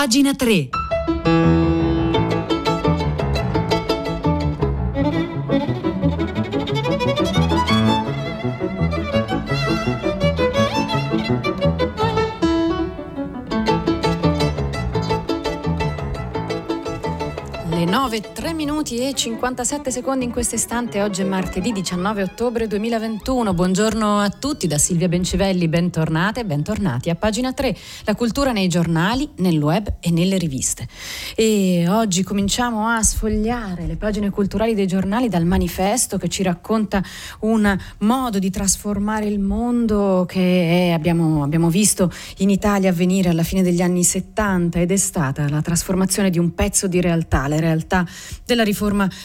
Pagina 3. Minuti e 57 secondi in questo istante. Oggi è martedì 19 ottobre 2021. Buongiorno a tutti da Silvia Bencivelli. Bentornate e bentornati a pagina 3. La cultura nei giornali, nel web e nelle riviste. E oggi cominciamo a sfogliare le pagine culturali dei giornali dal manifesto che ci racconta un modo di trasformare il mondo che è, abbiamo, abbiamo visto in Italia avvenire alla fine degli anni 70 ed è stata la trasformazione di un pezzo di realtà, le realtà della riforma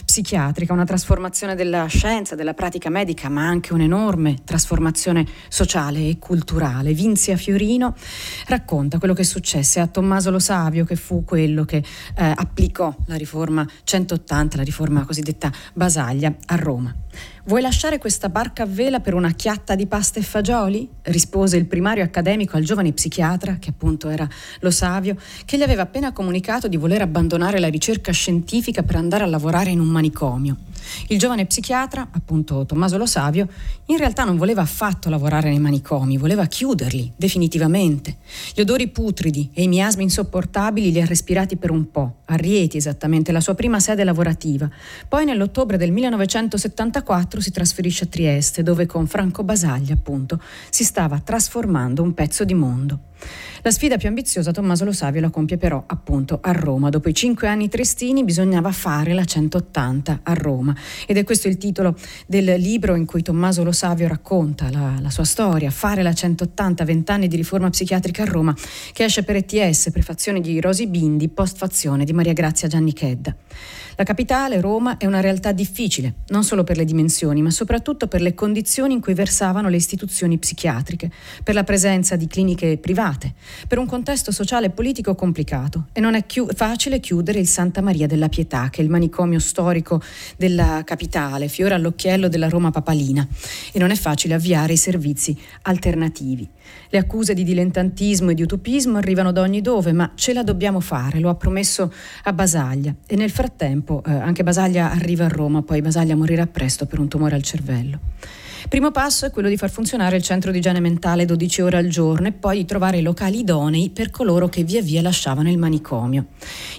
psichiatrica, una trasformazione della scienza, della pratica medica, ma anche un'enorme trasformazione sociale e culturale. Vinzia Fiorino racconta quello che successe a Tommaso Lo Savio, che fu quello che eh, applicò la riforma 180, la riforma cosiddetta Basaglia, a Roma. Vuoi lasciare questa barca a vela per una chiatta di pasta e fagioli? rispose il primario accademico al giovane psichiatra, che appunto era Lo Savio, che gli aveva appena comunicato di voler abbandonare la ricerca scientifica per andare a lavorare in un manicomio. Il giovane psichiatra, appunto Tommaso Lo Savio, in realtà non voleva affatto lavorare nei manicomi, voleva chiuderli definitivamente. Gli odori putridi e i miasmi insopportabili li ha respirati per un po', a Rieti esattamente, la sua prima sede lavorativa. Poi nell'ottobre del 1974 si trasferisce a Trieste, dove con Franco Basaglia, appunto, si stava trasformando un pezzo di mondo. La sfida più ambiziosa Tommaso Lo Savio la compie però appunto a Roma. Dopo i cinque anni trestini bisognava fare la 180 a Roma ed è questo il titolo del libro in cui Tommaso Lo Savio racconta la, la sua storia, Fare la 180, 20 anni di riforma psichiatrica a Roma, che esce per ETS, prefazione di Rosi Bindi, postfazione di Maria Grazia Gianni Chedda. La capitale, Roma, è una realtà difficile, non solo per le dimensioni, ma soprattutto per le condizioni in cui versavano le istituzioni psichiatriche, per la presenza di cliniche private, per un contesto sociale e politico complicato. E non è chiu- facile chiudere il Santa Maria della Pietà, che è il manicomio storico della capitale, fiore all'occhiello della Roma papalina. E non è facile avviare i servizi alternativi. Le accuse di dilettantismo e di utopismo arrivano da ogni dove, ma ce la dobbiamo fare, lo ha promesso a Basaglia. E nel frattempo eh, anche Basaglia arriva a Roma, poi Basaglia morirà presto per un tumore al cervello. Primo passo è quello di far funzionare il centro di igiene mentale 12 ore al giorno e poi di trovare locali idonei per coloro che via via lasciavano il manicomio.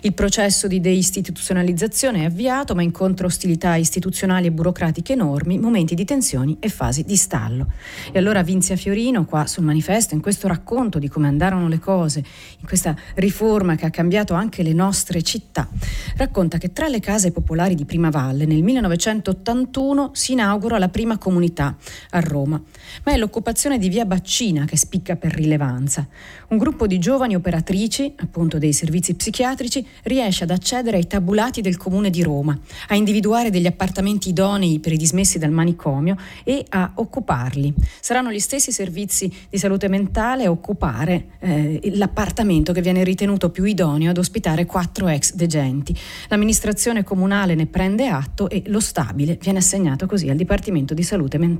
Il processo di deistituzionalizzazione è avviato, ma incontra ostilità istituzionali e burocratiche enormi, momenti di tensioni e fasi di stallo. E allora Vinzia Fiorino, qua sul manifesto, in questo racconto di come andarono le cose, in questa riforma che ha cambiato anche le nostre città, racconta che tra le case popolari di Prima Valle nel 1981 si inaugura la prima comunità a Roma, ma è l'occupazione di via Baccina che spicca per rilevanza. Un gruppo di giovani operatrici, appunto dei servizi psichiatrici, riesce ad accedere ai tabulati del comune di Roma, a individuare degli appartamenti idonei per i dismessi dal manicomio e a occuparli. Saranno gli stessi servizi di salute mentale a occupare eh, l'appartamento che viene ritenuto più idoneo ad ospitare quattro ex degenti. L'amministrazione comunale ne prende atto e lo stabile viene assegnato così al Dipartimento di Salute Mentale.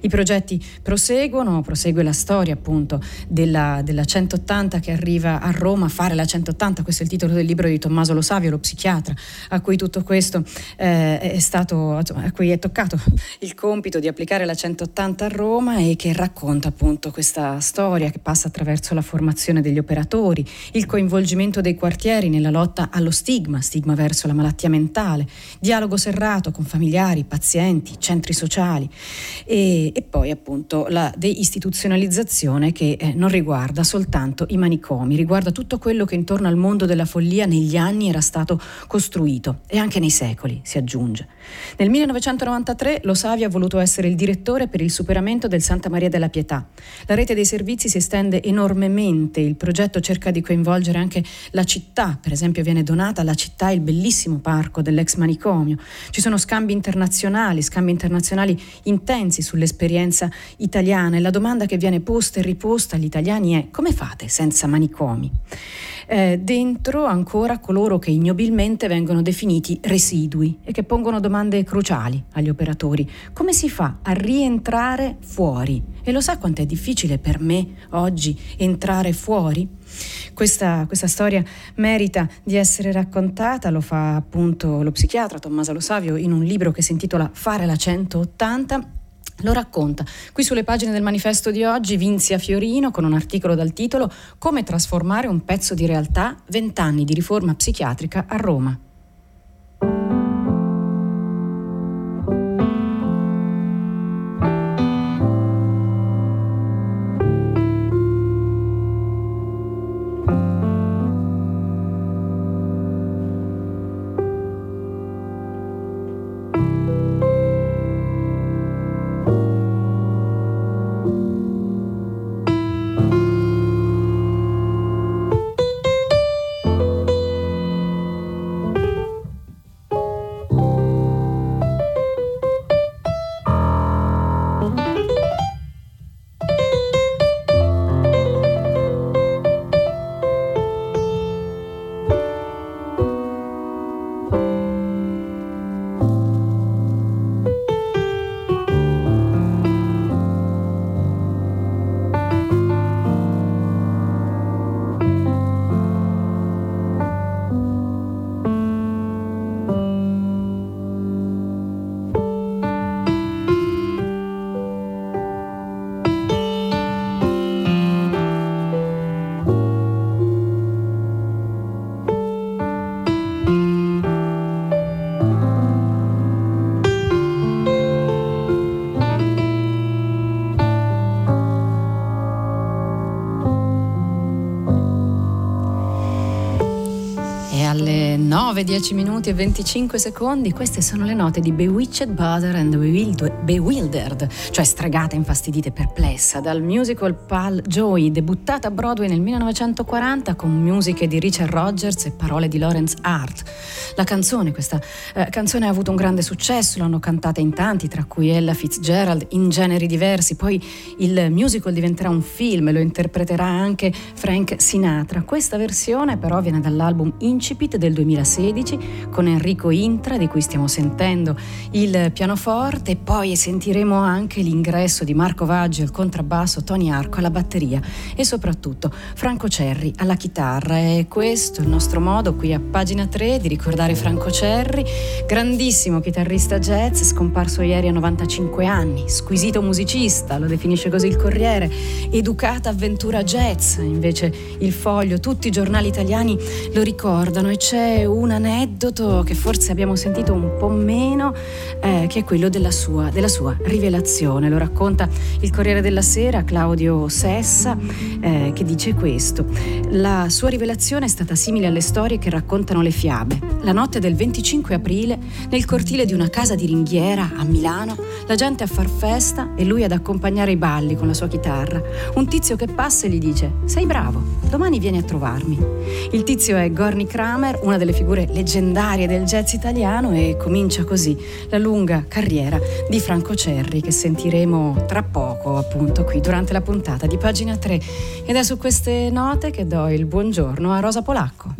I progetti proseguono, prosegue la storia appunto della, della 180 che arriva a Roma a fare la 180, questo è il titolo del libro di Tommaso Lo Savio, lo psichiatra, a cui tutto questo eh, è stato, a cui è toccato il compito di applicare la 180 a Roma e che racconta appunto questa storia che passa attraverso la formazione degli operatori, il coinvolgimento dei quartieri nella lotta allo stigma, stigma verso la malattia mentale, dialogo serrato con familiari, pazienti, centri sociali e, e poi appunto la deistituzionalizzazione che eh, non riguarda soltanto i manicomi, riguarda tutto quello che intorno al mondo della follia negli anni era stato costruito e anche nei secoli, si aggiunge. Nel 1993 Lo Savio ha voluto essere il direttore per il superamento del Santa Maria della Pietà. La rete dei servizi si estende enormemente, il progetto cerca di coinvolgere anche la città, per esempio viene donata alla città il bellissimo parco dell'ex manicomio. Ci sono scambi internazionali, scambi internazionali intensi sull'esperienza italiana e la domanda che viene posta e riposta agli italiani è come fate senza manicomi? Eh, dentro ancora coloro che ignobilmente vengono definiti residui e che pongono domande cruciali agli operatori. Come si fa a rientrare fuori? E lo sa quanto è difficile per me oggi entrare fuori? Questa, questa, storia merita di essere raccontata, lo fa appunto lo psichiatra Tommaso Lo Savio in un libro che si intitola Fare la 180 lo racconta. Qui sulle pagine del manifesto di oggi Vinzia Fiorino con un articolo dal titolo Come trasformare un pezzo di realtà, vent'anni di riforma psichiatrica a Roma. Alle 9, 10 minuti e 25 secondi. Queste sono le note di Bewitched Butter and Bewildered, cioè stregata, infastidita e perplessa, dal musical Pal Joy, debuttata a Broadway nel 1940 con musiche di Richard Rogers e parole di Lawrence Hart. La canzone, questa eh, canzone ha avuto un grande successo, l'hanno cantata in tanti, tra cui Ella Fitzgerald, in generi diversi. Poi il musical diventerà un film, lo interpreterà anche Frank Sinatra. Questa versione però viene dall'album Incipit del 2016 con Enrico Intra, di cui stiamo sentendo il pianoforte, e poi sentiremo anche l'ingresso di Marco Vaggi al contrabbasso, Tony Arco alla batteria e soprattutto Franco Cerri alla chitarra. E questo è il nostro modo qui a pagina 3 di ricordare Franco Cerri, grandissimo chitarrista jazz, scomparso ieri a 95 anni, squisito musicista, lo definisce così il Corriere, educata avventura jazz, invece il Foglio, tutti i giornali italiani lo ricordano e c'è un aneddoto che forse abbiamo sentito un po' meno, eh, che è quello della sua, della sua, rivelazione. Lo racconta il Corriere della Sera, Claudio Sessa, eh, che dice questo. La sua rivelazione è stata simile alle storie che raccontano le fiabe. La notte del 25 aprile, nel cortile di una casa di ringhiera a Milano, la gente a far festa e lui ad accompagnare i balli con la sua chitarra. Un tizio che passa e gli dice: Sei bravo, domani vieni a trovarmi. Il tizio è Gorny Kramer, una delle figure leggendarie del jazz italiano, e comincia così la lunga carriera di Franco Cerri, che sentiremo tra poco, appunto, qui durante la puntata di pagina 3. Ed è su queste note che do il buongiorno a Rosa Polacco.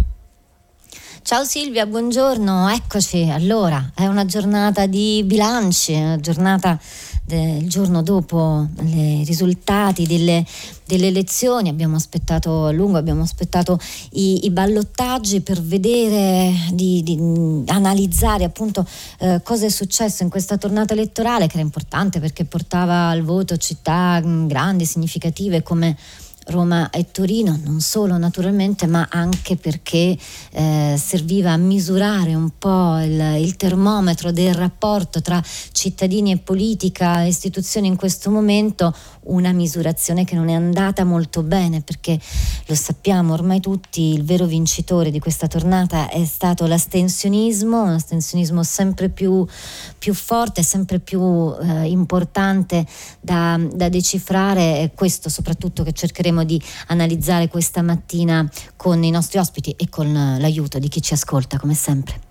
Ciao Silvia, buongiorno, eccoci. Allora, è una giornata di bilanci, una giornata del giorno dopo i risultati delle, delle, elezioni. Abbiamo aspettato a lungo, abbiamo aspettato i, i ballottaggi per vedere, di, di analizzare appunto eh, cosa è successo in questa tornata elettorale, che era importante perché portava al voto città grandi, significative come Roma e Torino, non solo naturalmente, ma anche perché eh, serviva a misurare un po' il, il, termometro del rapporto tra cittadini e politica, istituzioni in questo momento, una misurazione che non è andata molto bene perché lo sappiamo ormai tutti, il vero vincitore di questa tornata è stato l'astensionismo, un astensionismo sempre più, più forte, sempre più eh, importante da, da decifrare, questo soprattutto che cercheremo di analizzare questa mattina con i nostri ospiti e con l'aiuto di chi ci ascolta come sempre.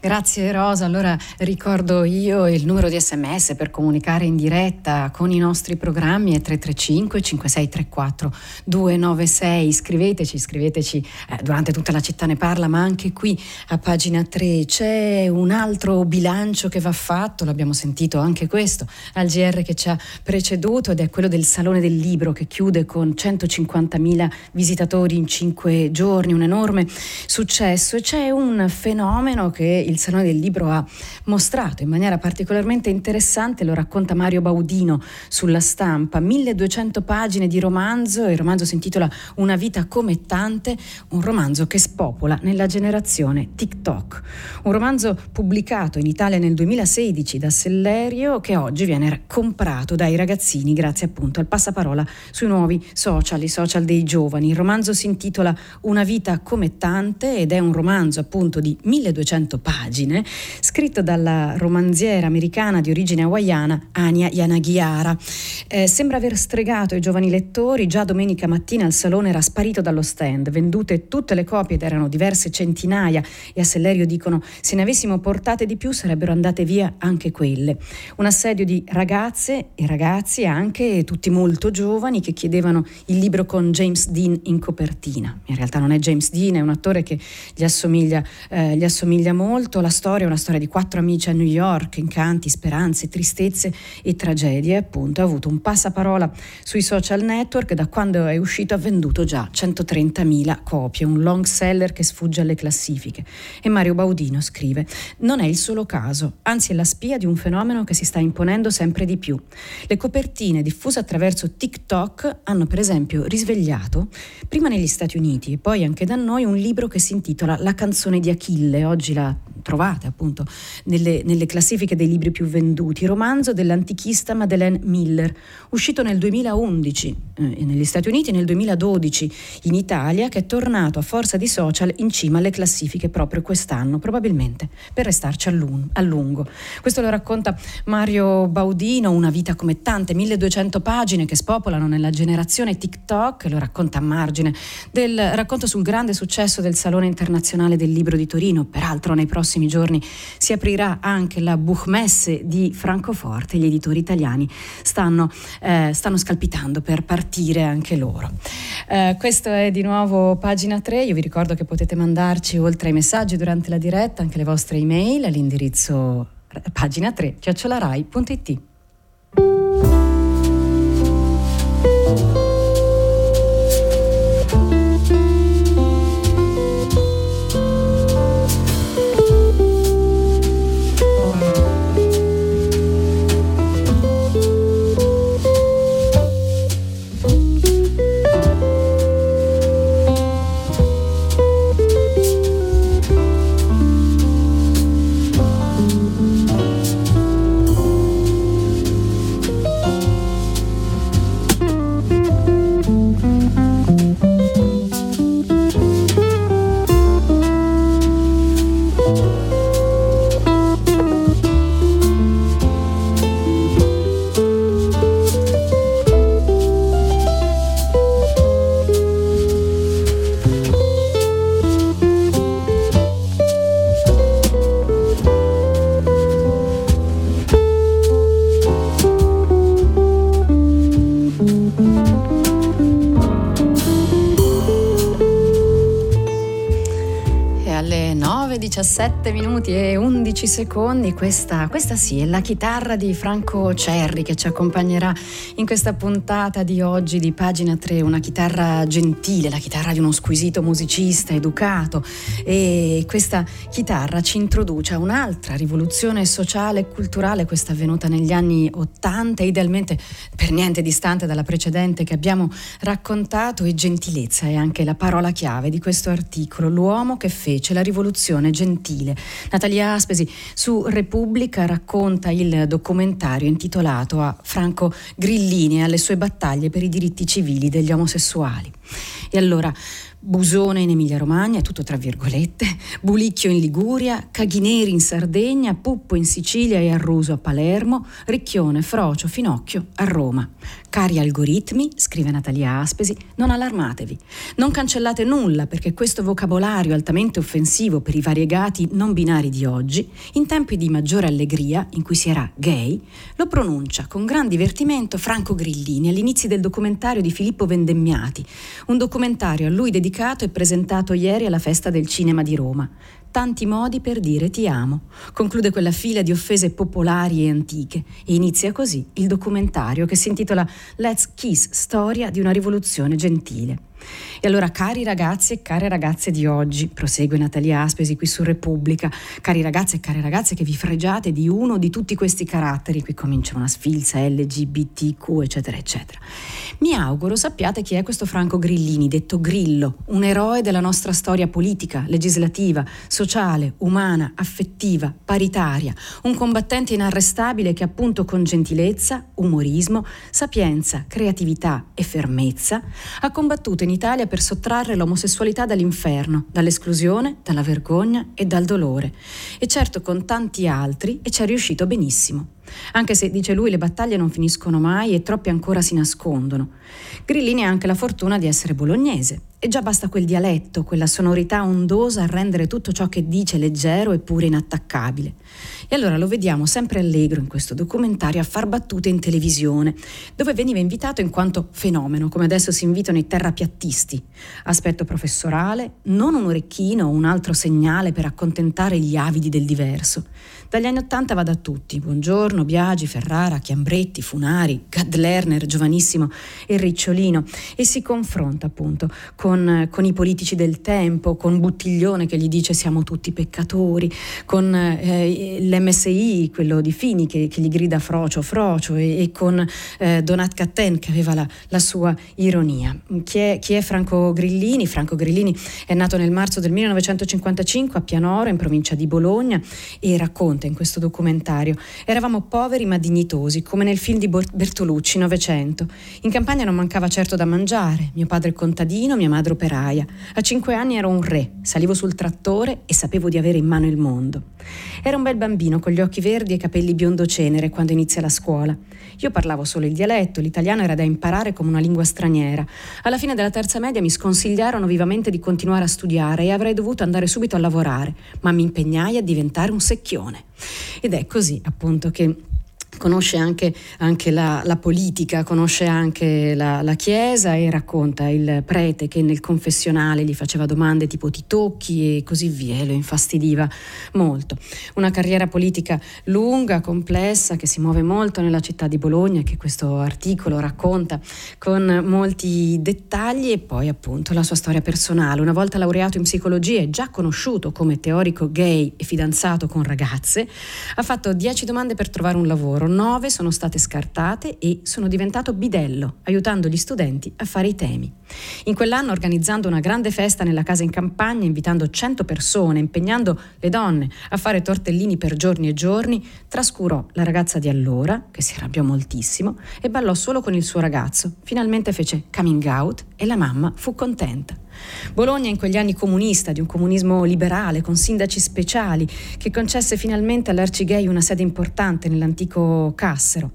Grazie Rosa, allora ricordo io il numero di sms per comunicare in diretta con i nostri programmi è 335 5634 296, scriveteci, scriveteci eh, durante tutta la città ne parla, ma anche qui a pagina 3 c'è un altro bilancio che va fatto, l'abbiamo sentito anche questo al GR che ci ha preceduto ed è quello del Salone del Libro che chiude con 150.000 visitatori in 5 giorni, un enorme successo. E c'è un fenomeno che il Salone del Libro ha mostrato in maniera particolarmente interessante, lo racconta Mario Baudino sulla stampa, 1200 pagine di romanzo, il romanzo si intitola Una vita come tante, un romanzo che spopola nella generazione TikTok, un romanzo pubblicato in Italia nel 2016 da Sellerio che oggi viene comprato dai ragazzini grazie appunto al passaparola sui nuovi social, i social dei giovani. Il romanzo si intitola Una vita come tante ed è un romanzo appunto di 1200 pagine pagine, scritto dalla romanziera americana di origine hawaiana Ania Yanaghiara. Eh, sembra aver stregato i giovani lettori, già domenica mattina al salone era sparito dallo stand, vendute tutte le copie ed erano diverse centinaia e a Sellerio dicono se ne avessimo portate di più sarebbero andate via anche quelle. Un assedio di ragazze e ragazzi anche, tutti molto giovani, che chiedevano il libro con James Dean in copertina. In realtà non è James Dean, è un attore che gli assomiglia, eh, gli assomiglia molto la storia, una storia di quattro amici a New York, incanti, speranze, tristezze e tragedie, appunto ha avuto un passaparola sui social network, da quando è uscito ha venduto già 130.000 copie, un long seller che sfugge alle classifiche. E Mario Baudino scrive, non è il solo caso, anzi è la spia di un fenomeno che si sta imponendo sempre di più. Le copertine diffuse attraverso TikTok hanno per esempio risvegliato, prima negli Stati Uniti e poi anche da noi, un libro che si intitola La canzone di Achille, oggi la yeah trovate appunto nelle, nelle classifiche dei libri più venduti, romanzo dell'antichista Madeleine Miller, uscito nel 2011 eh, negli Stati Uniti e nel 2012 in Italia, che è tornato a forza di social in cima alle classifiche proprio quest'anno, probabilmente per restarci a, lun- a lungo. Questo lo racconta Mario Baudino, Una vita come tante, 1200 pagine che spopolano nella generazione TikTok, lo racconta a margine del racconto sul grande successo del Salone Internazionale del Libro di Torino, peraltro nei prossimi prossimi giorni si aprirà anche la Buchmesse di Francoforte, gli editori italiani stanno, eh, stanno scalpitando per partire anche loro. Eh, questo è di nuovo pagina 3, io vi ricordo che potete mandarci oltre ai messaggi durante la diretta anche le vostre email all'indirizzo pagina 3 chiocciolarai.it. 17 minuti e 11 secondi. Questa, questa sì è la chitarra di Franco Cerri che ci accompagnerà in questa puntata di oggi di pagina 3. Una chitarra gentile, la chitarra di uno squisito musicista educato. E questa chitarra ci introduce a un'altra rivoluzione sociale e culturale, questa avvenuta negli anni 80, idealmente per niente distante dalla precedente che abbiamo raccontato. E gentilezza è anche la parola chiave di questo articolo. L'uomo che fece la rivoluzione gentile. Natalia Aspesi su Repubblica racconta il documentario intitolato a Franco Grillini e alle sue battaglie per i diritti civili degli omosessuali. E allora Busone in Emilia-Romagna, tutto tra virgolette, Bulicchio in Liguria, Caghineri in Sardegna, Puppo in Sicilia e Arruso a Palermo, Ricchione, Frocio, Finocchio a Roma. Cari algoritmi, scrive Natalia Aspesi, non allarmatevi. Non cancellate nulla perché questo vocabolario altamente offensivo per i variegati non binari di oggi, in tempi di maggiore allegria, in cui si era gay, lo pronuncia con gran divertimento Franco Grillini all'inizio del documentario di Filippo Vendemmiati, un documentario a lui dedicato e presentato ieri alla festa del cinema di Roma tanti modi per dire ti amo. Conclude quella fila di offese popolari e antiche e inizia così il documentario che si intitola Let's Kiss, storia di una rivoluzione gentile. E allora, cari ragazzi e care ragazze di oggi, prosegue Natalia Aspesi qui su Repubblica, cari ragazzi e care ragazze che vi fregiate di uno di tutti questi caratteri, qui comincia una sfilza LGBTQ, eccetera, eccetera. Mi auguro sappiate chi è questo Franco Grillini, detto Grillo, un eroe della nostra storia politica, legislativa, sociale, umana, affettiva, paritaria, un combattente inarrestabile che appunto con gentilezza, umorismo, sapienza, creatività e fermezza ha combattuto in Italia per sottrarre l'omosessualità dall'inferno, dall'esclusione, dalla vergogna e dal dolore. E certo con tanti altri e ci è riuscito benissimo. Anche se, dice lui, le battaglie non finiscono mai e troppi ancora si nascondono. Grillini ha anche la fortuna di essere bolognese e già basta quel dialetto, quella sonorità ondosa a rendere tutto ciò che dice leggero eppure inattaccabile. E allora lo vediamo sempre allegro in questo documentario a far battute in televisione, dove veniva invitato in quanto fenomeno, come adesso si invitano i terrapiattisti. Aspetto professorale, non un orecchino o un altro segnale per accontentare gli avidi del diverso. Dagli anni Ottanta va da tutti, Buongiorno, Biagi, Ferrara, Chiambretti, Funari, Gad Lerner, giovanissimo e Ricciolino, e si confronta appunto con, con, i politici del tempo, con Buttiglione che gli dice siamo tutti peccatori, con eh, l'MSI, quello di Fini che, che, gli grida frocio, frocio, e, e con eh, Donat Catten che aveva la, la sua ironia. Chi è, chi è Franco Grillini? Franco Grillini è nato nel marzo del 1955 a Pianoro, in provincia di Bologna, e racconta in questo documentario. Eravamo poveri ma dignitosi, come nel film di Bertolucci, Novecento. In campagna non mancava certo da mangiare. Mio padre contadino, mia madre operaia. A cinque anni ero un re, salivo sul trattore e sapevo di avere in mano il mondo. Era un bel bambino con gli occhi verdi e i capelli biondo cenere quando inizia la scuola. Io parlavo solo il dialetto, l'italiano era da imparare come una lingua straniera. Alla fine della terza media mi sconsigliarono vivamente di continuare a studiare e avrei dovuto andare subito a lavorare, ma mi impegnai a diventare un secchione. Ed è così appunto che conosce anche, anche la, la, politica, conosce anche la, la, Chiesa e racconta il prete che nel confessionale gli faceva domande tipo ti tocchi e così via, e lo infastidiva molto. Una carriera politica lunga, complessa, che si muove molto nella città di Bologna, che questo articolo racconta con molti dettagli e poi appunto la sua storia personale. Una volta laureato in psicologia e già conosciuto come teorico gay e fidanzato con ragazze, ha fatto dieci domande per trovare un lavoro loro, nove sono state scartate e sono diventato bidello, aiutando gli studenti a fare i temi. In quell'anno, organizzando una grande festa nella casa in campagna, invitando cento persone, impegnando le donne a fare tortellini per giorni e giorni, trascurò la ragazza di allora, che si arrabbiò moltissimo, e ballò solo con il suo ragazzo. Finalmente fece coming out e la mamma fu contenta. Bologna in quegli anni comunista, di un comunismo liberale, con sindaci speciali, che concesse finalmente all'Arcigay una sede importante nell'antico Cassero.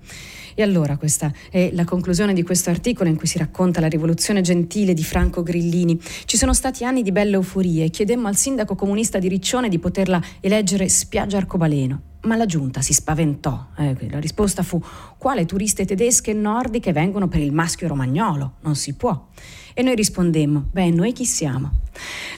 E allora questa è la conclusione di questo articolo in cui si racconta la rivoluzione gentile di Franco Grillini. Ci sono stati anni di belle euforie e chiedemmo al sindaco comunista di Riccione di poterla eleggere spiaggia arcobaleno. Ma la giunta si spaventò. Eh, la risposta fu: quale turiste tedesche e nordiche vengono per il maschio romagnolo? Non si può. E noi rispondemmo, beh, noi chi siamo?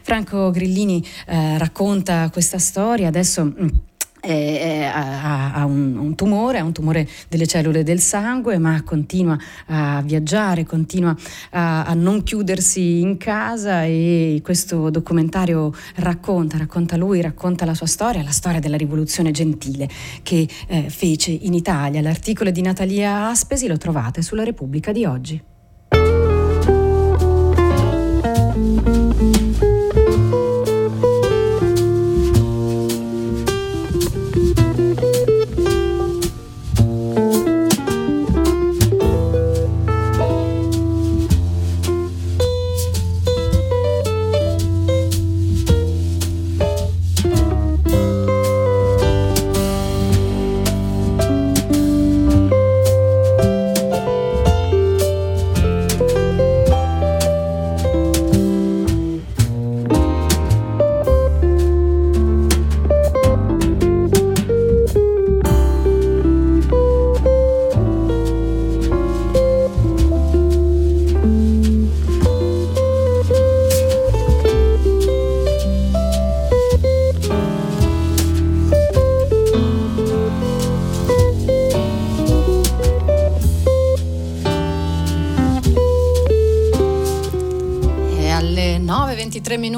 Franco Grillini eh, racconta questa storia, adesso... Eh, ha, ha un, un, tumore, ha un tumore delle cellule del sangue, ma continua a viaggiare, continua a, a, non chiudersi in casa e questo documentario racconta, racconta lui, racconta la sua storia, la storia della rivoluzione gentile che eh, fece in Italia. L'articolo di Natalia Aspesi lo trovate sulla Repubblica di oggi.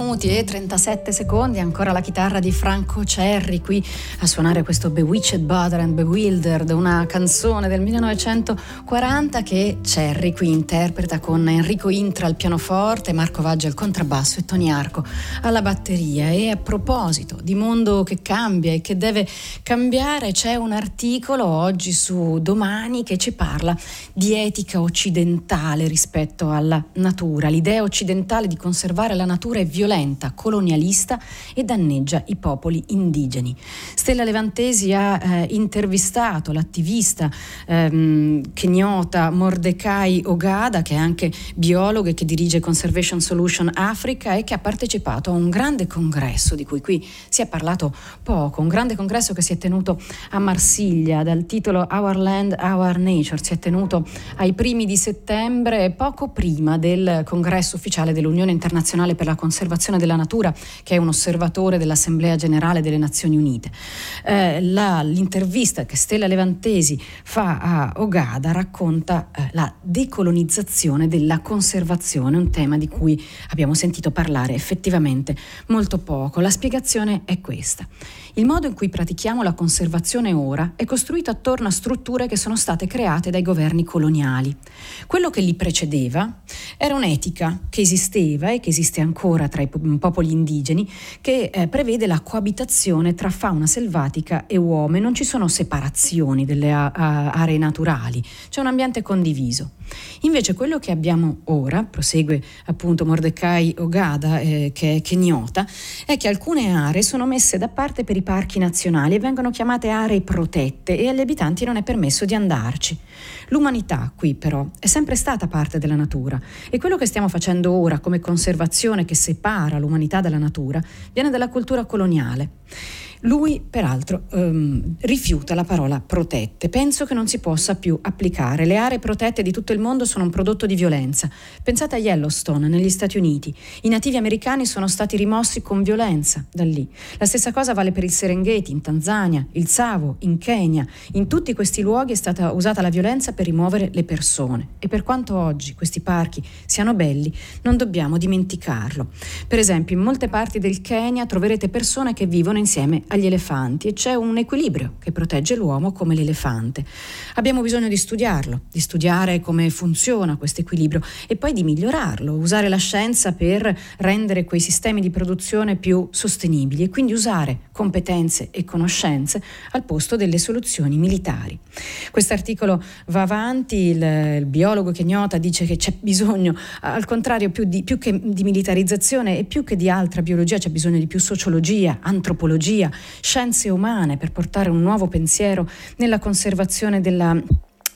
Minuti e 37 secondi, ancora la chitarra di Franco Cerri qui a suonare questo Bewitched Butter and Bewildered, una canzone del 1940 che Cerri qui interpreta con Enrico Intra al pianoforte, Marco Vaggi al contrabbasso e Tony Arco alla batteria. E a proposito di mondo che cambia e che deve cambiare, c'è un articolo oggi su Domani che ci parla di etica occidentale rispetto alla natura, l'idea occidentale di conservare la natura è violenta, colonialista e danneggia i popoli indigeni. Stella Levantesi ha eh, intervistato l'attivista ehm, kenyota Mordecai Ogada, che è anche biologo e che dirige Conservation Solution Africa e che ha partecipato a un grande congresso di cui qui si è parlato poco, un grande congresso che si è tenuto a Marsiglia dal titolo Our Land, Our Nature, si è tenuto ai primi di settembre, poco prima del congresso ufficiale dell'Unione Internazionale per la Conservazione della Natura, che è un osservatore dell'Assemblea Generale delle Nazioni Unite. Eh, la, l'intervista che Stella Levantesi fa a Ogada racconta eh, la decolonizzazione della conservazione, un tema di cui abbiamo sentito parlare effettivamente molto poco. La spiegazione è questa. Il modo in cui pratichiamo la conservazione ora è costruito attorno a strutture che sono state create dai governi coloniali. Quello che li precedeva era un'etica che esisteva e che esiste ancora tra i popoli indigeni, che eh, prevede la coabitazione tra fauna selvatica e uomo e non ci sono separazioni delle a- a- aree naturali, c'è un ambiente condiviso. Invece quello che abbiamo ora, prosegue appunto Mordecai Ogada, eh, che è kenyota, è che alcune aree sono messe da parte per i parchi nazionali e vengono chiamate aree protette e agli abitanti non è permesso di andarci. L'umanità qui però è sempre stata parte della natura e quello che stiamo facendo ora come conservazione che separa l'umanità dalla natura viene dalla cultura coloniale. Lui, peraltro, ehm, rifiuta la parola protette. Penso che non si possa più applicare. Le aree protette di tutto il mondo sono un prodotto di violenza. Pensate a Yellowstone, negli Stati Uniti. I nativi americani sono stati rimossi con violenza da lì. La stessa cosa vale per il Serengeti, in Tanzania, il Tsavo, in Kenya. In tutti questi luoghi è stata usata la violenza per rimuovere le persone. E per quanto oggi questi parchi siano belli, non dobbiamo dimenticarlo. Per esempio, in molte parti del Kenya troverete persone che vivono insieme a agli elefanti e c'è un equilibrio che protegge l'uomo come l'elefante. Abbiamo bisogno di studiarlo, di studiare come funziona questo equilibrio e poi di migliorarlo, usare la scienza per rendere quei sistemi di produzione più sostenibili e quindi usare competenze e conoscenze al posto delle soluzioni militari. Quest'articolo va avanti, il, il biologo kenyota dice che c'è bisogno, al contrario, più, di, più che di militarizzazione e più che di altra biologia, c'è bisogno di più sociologia, antropologia, scienze umane per portare un nuovo pensiero nella conservazione della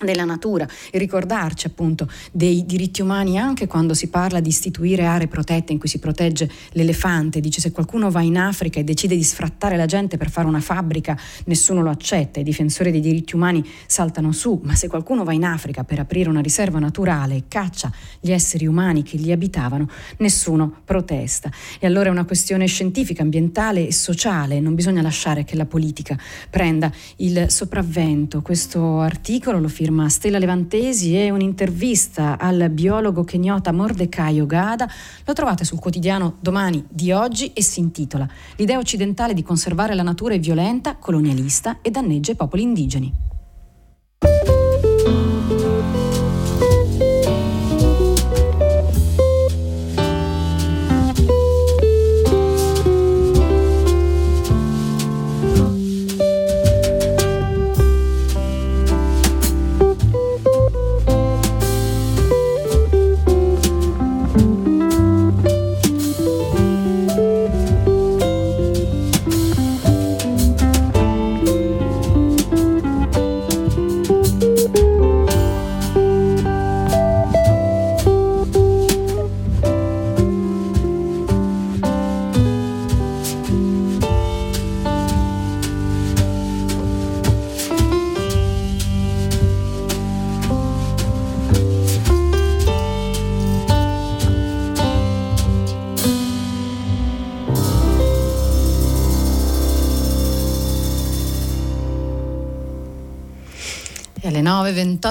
della natura e ricordarci appunto dei diritti umani anche quando si parla di istituire aree protette in cui si protegge l'elefante. Dice se qualcuno va in Africa e decide di sfrattare la gente per fare una fabbrica, nessuno lo accetta, i difensori dei diritti umani saltano su, ma se qualcuno va in Africa per aprire una riserva naturale e caccia gli esseri umani che lì abitavano, nessuno protesta. E allora è una questione scientifica, ambientale e sociale, non bisogna lasciare che la politica prenda il sopravvento. Questo articolo lo firma firma Stella Levantesi e un'intervista al biologo kenyota Mordecai Ogada. Lo trovate sul quotidiano Domani di oggi e si intitola L'idea occidentale di conservare la natura è violenta, colonialista e danneggia i popoli indigeni.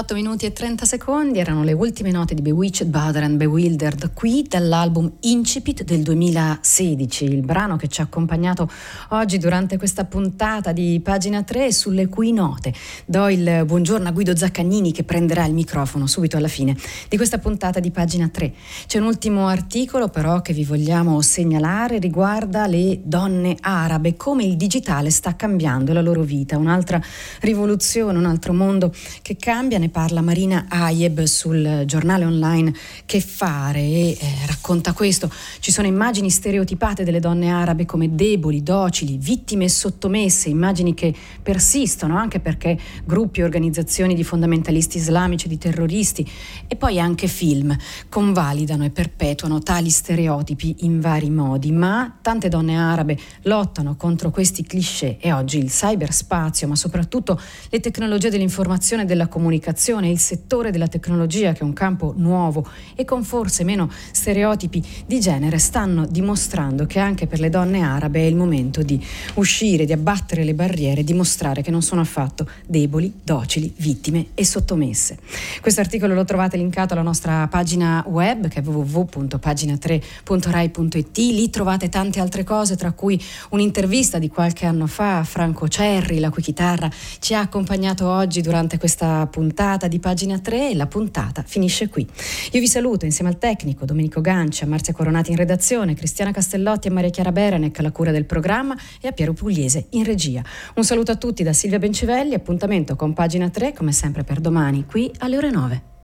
9, 28 minuti e 30 secondi erano le ultime note di Bewitched, Bother and Bewildered qui dall'album Incipit del 2016, il brano che ci ha accompagnato oggi durante questa puntata di pagina 3 sulle cui note do il buongiorno a Guido Zaccagnini che prenderà il microfono subito alla fine di questa puntata di pagina 3. C'è un ultimo articolo però che vi vogliamo segnalare, riguarda le donne arabe, come il digitale sta cambiando la loro vita, un'altra rivoluzione, un altro mondo che cambia, ne parla Marina Ayeb sul giornale online. Che fare? E eh, racconta questo. Ci sono immagini stereotipate delle donne arabe come deboli, docili, vittime e sottomesse, immagini che persistono anche perché gruppi e organizzazioni di fondamentalisti islamici, di terroristi e poi anche film convalidano e perpetuano tali stereotipi in vari modi, ma tante donne arabe lottano contro questi cliché e oggi il cyberspazio, ma soprattutto le tecnologie dell'informazione l'innovazione della comunicazione, il settore della tecnologia che è un campo nuovo e con forse meno stereotipi di genere stanno dimostrando che anche per le donne arabe è il momento di uscire, di abbattere le barriere, dimostrare che non sono affatto deboli, docili, vittime e sottomesse. Questo articolo lo trovate linkato alla nostra pagina web che è www.pagina3.rai.it, lì trovate tante altre cose tra cui un'intervista di qualche anno fa a Franco Cerri, la cui chitarra ci ha accompagnato oggi durante questa puntata di pagina 3 e la puntata finisce qui. Io vi saluto insieme al tecnico Domenico Gancia, Marzia Coronati in redazione, Cristiana Castellotti e Maria Chiara Berenec alla cura del programma e a Piero Pugliese in regia. Un saluto a tutti da Silvia Bencivelli, appuntamento con pagina 3 come sempre per domani qui alle ore 9.